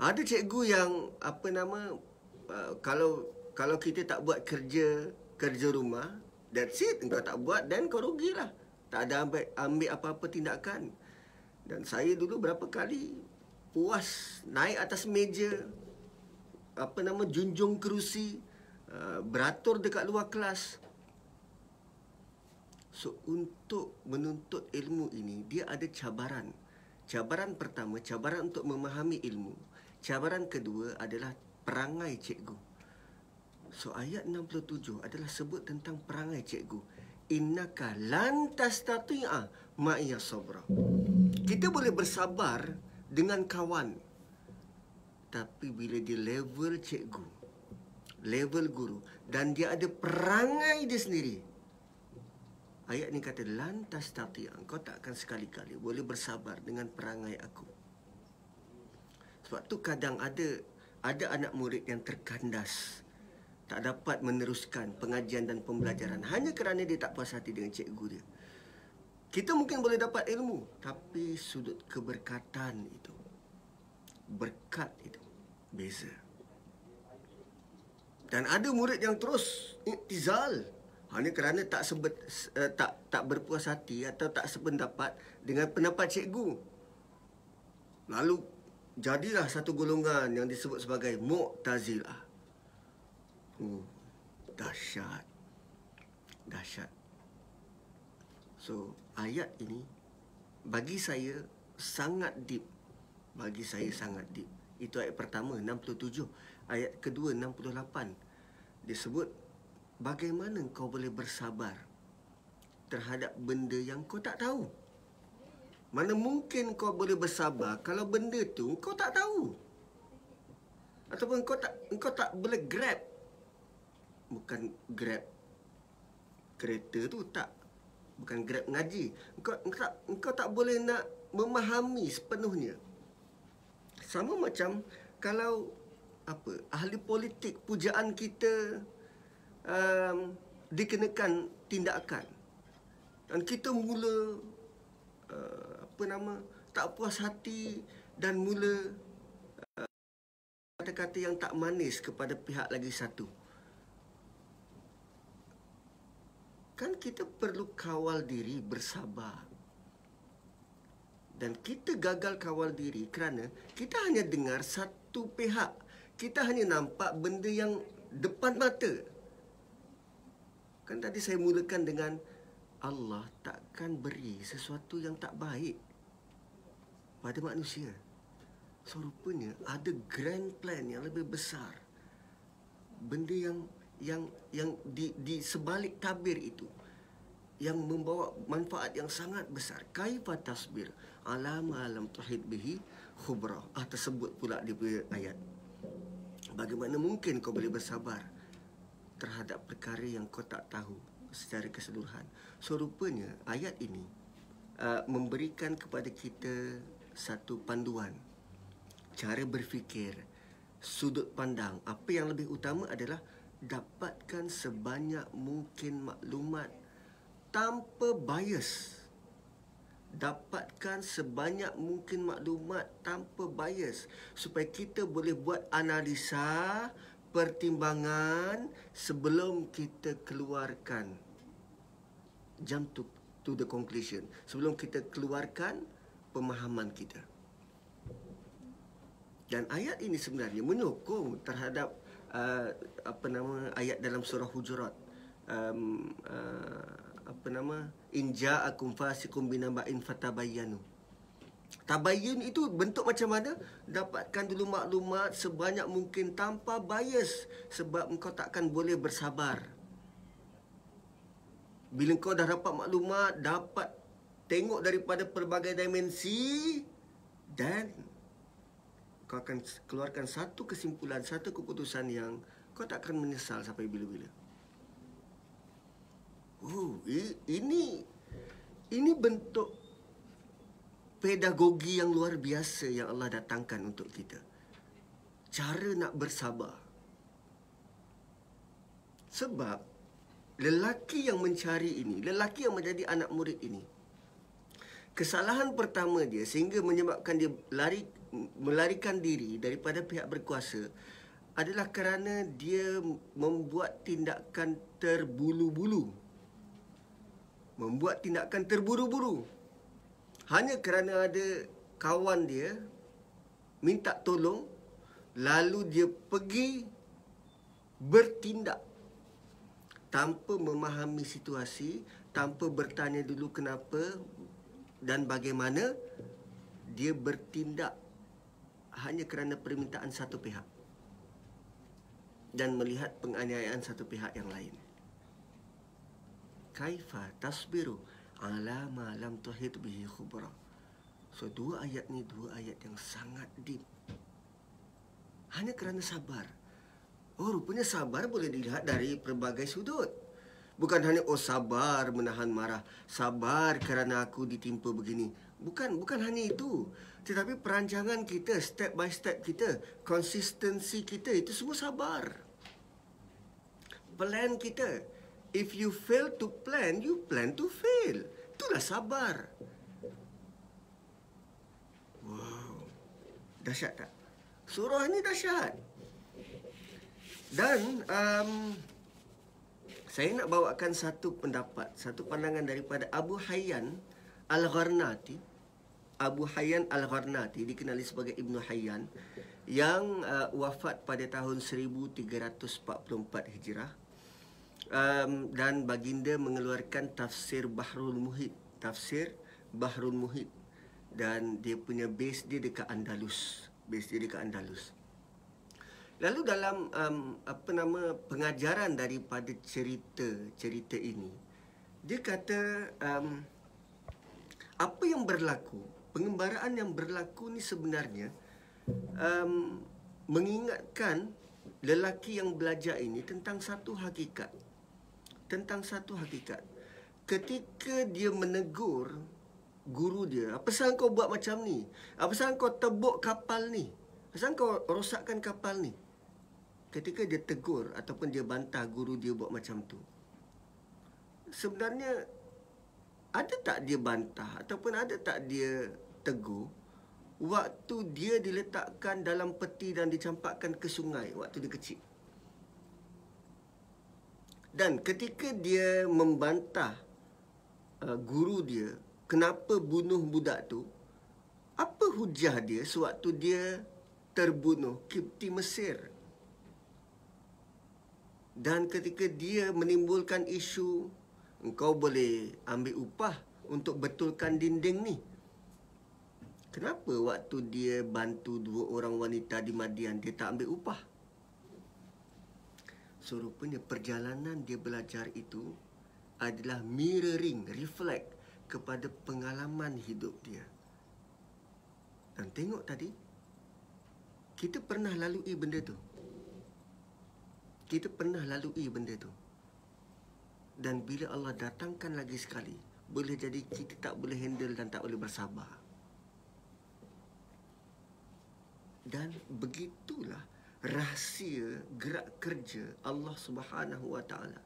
Ada cikgu yang apa nama uh, kalau kalau kita tak buat kerja kerja rumah That's it. Engkau tak buat dan kau rugilah. Tak ada ambil, ambil apa-apa tindakan. Dan saya dulu berapa kali puas naik atas meja. Apa nama, junjung kerusi. Uh, beratur dekat luar kelas. So, untuk menuntut ilmu ini, dia ada cabaran. Cabaran pertama, cabaran untuk memahami ilmu. Cabaran kedua adalah perangai cikgu. So ayat 67 adalah sebut tentang perangai cikgu. innaka lan tastati'a ma'iya sabra. Kita boleh bersabar dengan kawan. Tapi bila dia level cikgu, level guru dan dia ada perangai dia sendiri. Ayat ni kata lan tastati'a. Kau tak akan sekali-kali boleh bersabar dengan perangai aku. Sebab tu kadang ada ada anak murid yang terkandas tak dapat meneruskan pengajian dan pembelajaran hanya kerana dia tak puas hati dengan cikgu dia. Kita mungkin boleh dapat ilmu, tapi sudut keberkatan itu, berkat itu, beza. Dan ada murid yang terus iktizal hanya kerana tak sebet, uh, tak tak berpuas hati atau tak sependapat dengan pendapat cikgu. Lalu jadilah satu golongan yang disebut sebagai Mu'tazilah. Uh, dahsyat. Dahsyat. So, ayat ini bagi saya sangat deep. Bagi saya sangat deep. Itu ayat pertama 67. Ayat kedua 68. Disebut bagaimana kau boleh bersabar terhadap benda yang kau tak tahu. Mana mungkin kau boleh bersabar kalau benda tu kau tak tahu. Ataupun kau tak kau tak boleh grab bukan grab kereta tu tak bukan grab ngaji engkau engkau tak, engkau tak boleh nak memahami sepenuhnya sama macam kalau apa ahli politik pujaan kita um, dikenakan tindakan dan kita mula uh, apa nama tak puas hati dan mula uh, kata-kata yang tak manis kepada pihak lagi satu kan kita perlu kawal diri bersabar. Dan kita gagal kawal diri kerana kita hanya dengar satu pihak. Kita hanya nampak benda yang depan mata. Kan tadi saya mulakan dengan Allah takkan beri sesuatu yang tak baik pada manusia. So rupanya ada grand plan yang lebih besar. Benda yang yang yang di di sebalik tabir itu yang membawa manfaat yang sangat besar. Kaifa tasbir ala ma lam tuhid bihi khubra. Ah tersebut pula di ayat. Bagaimana mungkin kau boleh bersabar terhadap perkara yang kau tak tahu secara keseluruhan. So rupanya ayat ini uh, memberikan kepada kita satu panduan cara berfikir, sudut pandang. Apa yang lebih utama adalah dapatkan sebanyak mungkin maklumat tanpa bias. Dapatkan sebanyak mungkin maklumat tanpa bias supaya kita boleh buat analisa, pertimbangan sebelum kita keluarkan jump to, to the conclusion. Sebelum kita keluarkan pemahaman kita. Dan ayat ini sebenarnya menyokong terhadap uh, apa nama ayat dalam surah hujurat um, uh, apa nama inja akum fasikum binaba'in fatabayyanu. Tabayyun itu bentuk macam mana? Dapatkan dulu maklumat sebanyak mungkin tanpa bias sebab engkau takkan boleh bersabar. Bila kau dah dapat maklumat dapat tengok daripada pelbagai dimensi dan kau akan keluarkan satu kesimpulan, satu keputusan yang kau tak akan menyesal sampai bila-bila. Oh, ini ini bentuk pedagogi yang luar biasa yang Allah datangkan untuk kita. Cara nak bersabar. Sebab lelaki yang mencari ini, lelaki yang menjadi anak murid ini, kesalahan pertama dia sehingga menyebabkan dia lari melarikan diri daripada pihak berkuasa adalah kerana dia membuat tindakan terbulu-bulu. Membuat tindakan terburu-buru. Hanya kerana ada kawan dia minta tolong lalu dia pergi bertindak tanpa memahami situasi, tanpa bertanya dulu kenapa dan bagaimana dia bertindak hanya kerana permintaan satu pihak dan melihat penganiayaan satu pihak yang lain. Kaifa tasbiru ala ma lam tuhit bihi khubra. So dua ayat ni dua ayat yang sangat deep. Hanya kerana sabar. Oh rupanya sabar boleh dilihat dari pelbagai sudut. Bukan hanya oh sabar menahan marah, sabar kerana aku ditimpa begini. Bukan bukan hanya itu. Tetapi perancangan kita, step by step kita, konsistensi kita itu semua sabar. Plan kita. If you fail to plan, you plan to fail. Itulah sabar. Wow. Dahsyat tak? Surah ini dahsyat. Dan um, saya nak bawakan satu pendapat, satu pandangan daripada Abu Hayyan Al-Gharnati Abu Hayyan Al-Gharnati dikenali sebagai Ibnu Hayyan yang uh, wafat pada tahun 1344 Hijrah um, dan baginda mengeluarkan tafsir Bahrul Muhit. Tafsir Bahrul Muhit. Dan dia punya base dia dekat Andalus. Base dia dekat Andalus. Lalu dalam um, apa nama pengajaran daripada cerita cerita ini dia kata um, apa yang berlaku pengembaraan yang berlaku ni sebenarnya um, mengingatkan lelaki yang belajar ini tentang satu hakikat. Tentang satu hakikat. Ketika dia menegur guru dia, apa sahaja kau buat macam ni? Apa sahaja kau tebuk kapal ni? Apa sahaja kau rosakkan kapal ni? Ketika dia tegur ataupun dia bantah guru dia buat macam tu. Sebenarnya ada tak dia bantah ataupun ada tak dia tegur waktu dia diletakkan dalam peti dan dicampakkan ke sungai waktu dia kecil. Dan ketika dia membantah uh, guru dia kenapa bunuh budak tu, apa hujah dia sewaktu dia terbunuh Kipti Mesir? Dan ketika dia menimbulkan isu engkau boleh ambil upah untuk betulkan dinding ni. Kenapa waktu dia bantu dua orang wanita di Madian dia tak ambil upah? So rupanya perjalanan dia belajar itu adalah mirroring, reflect kepada pengalaman hidup dia. Dan tengok tadi, kita pernah lalui benda tu. Kita pernah lalui benda tu. Dan bila Allah datangkan lagi sekali, boleh jadi kita tak boleh handle dan tak boleh bersabar. Dan begitulah rahsia gerak kerja Allah Subhanahu Wa Taala.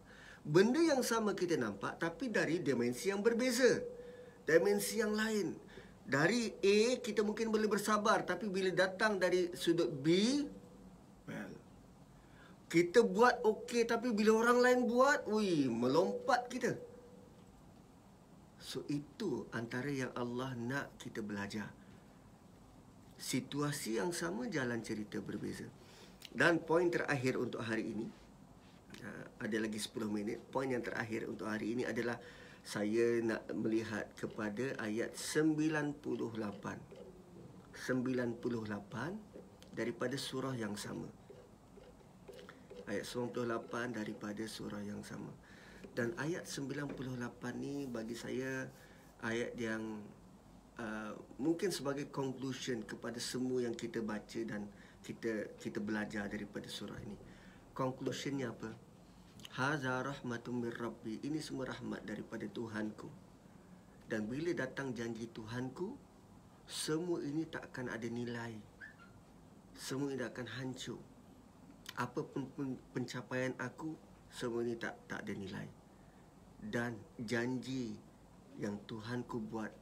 Benda yang sama kita nampak tapi dari dimensi yang berbeza. Dimensi yang lain. Dari A kita mungkin boleh bersabar tapi bila datang dari sudut B well kita buat okey tapi bila orang lain buat, wui, melompat kita. So itu antara yang Allah nak kita belajar. Situasi yang sama jalan cerita berbeza. Dan poin terakhir untuk hari ini uh, ada lagi 10 minit. Poin yang terakhir untuk hari ini adalah saya nak melihat kepada ayat 98. 98 daripada surah yang sama ayat 98 daripada surah yang sama. Dan ayat 98 ni bagi saya ayat yang uh, mungkin sebagai conclusion kepada semua yang kita baca dan kita kita belajar daripada surah ini. Conclusionnya apa? Haza rahmatun mir rabbi. Ini semua rahmat daripada Tuhanku. Dan bila datang janji Tuhanku, semua ini tak akan ada nilai. Semua ini akan hancur apa pun pencapaian aku semua ni tak tak ada nilai dan janji yang Tuhan ku buat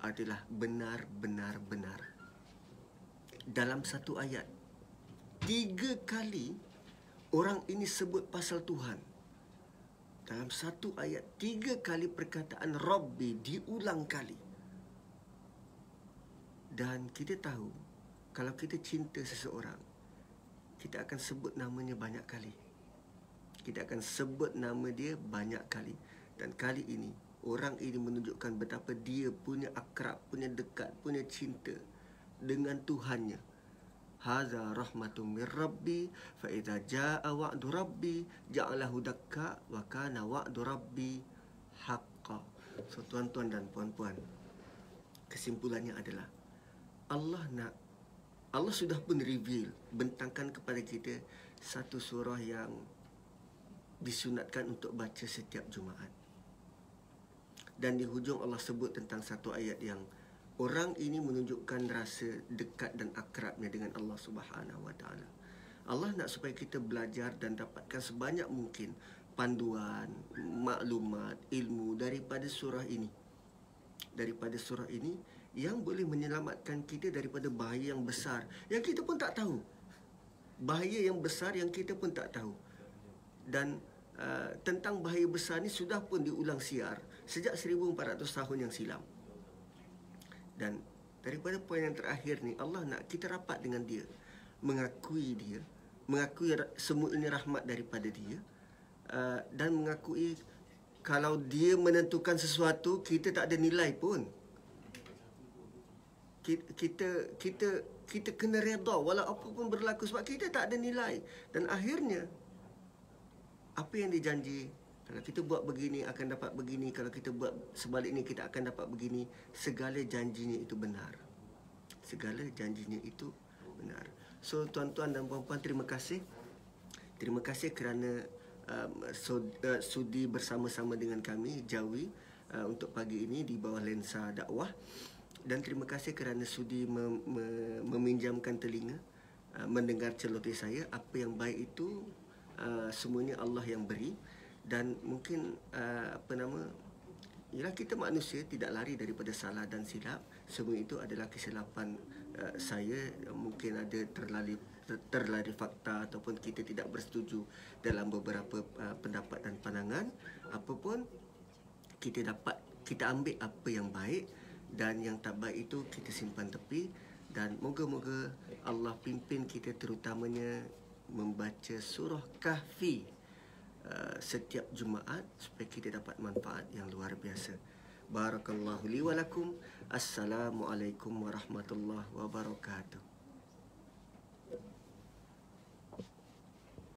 adalah benar-benar benar dalam satu ayat tiga kali orang ini sebut pasal Tuhan dalam satu ayat tiga kali perkataan Rabbi diulang kali dan kita tahu kalau kita cinta seseorang kita akan sebut namanya banyak kali. Kita akan sebut nama dia banyak kali. Dan kali ini, orang ini menunjukkan betapa dia punya akrab, punya dekat, punya cinta dengan Tuhannya. Haza rahmatum min rabbi fa idza jaa wa'du rabbi ja'alahu dakka wa kana wa'du rabbi So tuan-tuan dan puan-puan, kesimpulannya adalah Allah nak Allah sudah pun reveal bentangkan kepada kita satu surah yang disunatkan untuk baca setiap Jumaat. Dan di hujung Allah sebut tentang satu ayat yang orang ini menunjukkan rasa dekat dan akrabnya dengan Allah Subhanahu Wa Taala. Allah nak supaya kita belajar dan dapatkan sebanyak mungkin panduan, maklumat, ilmu daripada surah ini. Daripada surah ini yang boleh menyelamatkan kita daripada bahaya yang besar yang kita pun tak tahu. Bahaya yang besar yang kita pun tak tahu. Dan uh, tentang bahaya besar ni sudah pun diulang siar sejak 1400 tahun yang silam. Dan daripada poin yang terakhir ni Allah nak kita rapat dengan dia, mengakui dia mengakui semua ini rahmat daripada dia uh, dan mengakui kalau dia menentukan sesuatu kita tak ada nilai pun. Kita kita kita kena redha walau apa pun berlaku sebab kita tak ada nilai. Dan akhirnya apa yang dijanji kalau kita buat begini akan dapat begini. Kalau kita buat sebaliknya kita akan dapat begini. Segala janjinya itu benar. Segala janjinya itu benar. So tuan-tuan dan puan-puan terima kasih. Terima kasih kerana um, so, uh, sudi bersama-sama dengan kami Jawi uh, untuk pagi ini di bawah lensa dakwah. Dan terima kasih kerana sudi mem- mem- meminjamkan telinga uh, mendengar celoteh saya. Apa yang baik itu uh, semuanya Allah yang beri dan mungkin uh, apa nama ialah kita manusia tidak lari daripada salah dan silap. Semua itu adalah kesilapan uh, saya. Mungkin ada terlali terlari fakta ataupun kita tidak bersetuju dalam beberapa uh, pendapat dan pandangan. Apapun kita dapat kita ambil apa yang baik dan yang tak baik itu kita simpan tepi. Dan moga-moga Allah pimpin kita terutamanya membaca surah kahfi uh, setiap Jumaat supaya kita dapat manfaat yang luar biasa. Barakallahu li. Assalamualaikum warahmatullahi wabarakatuh.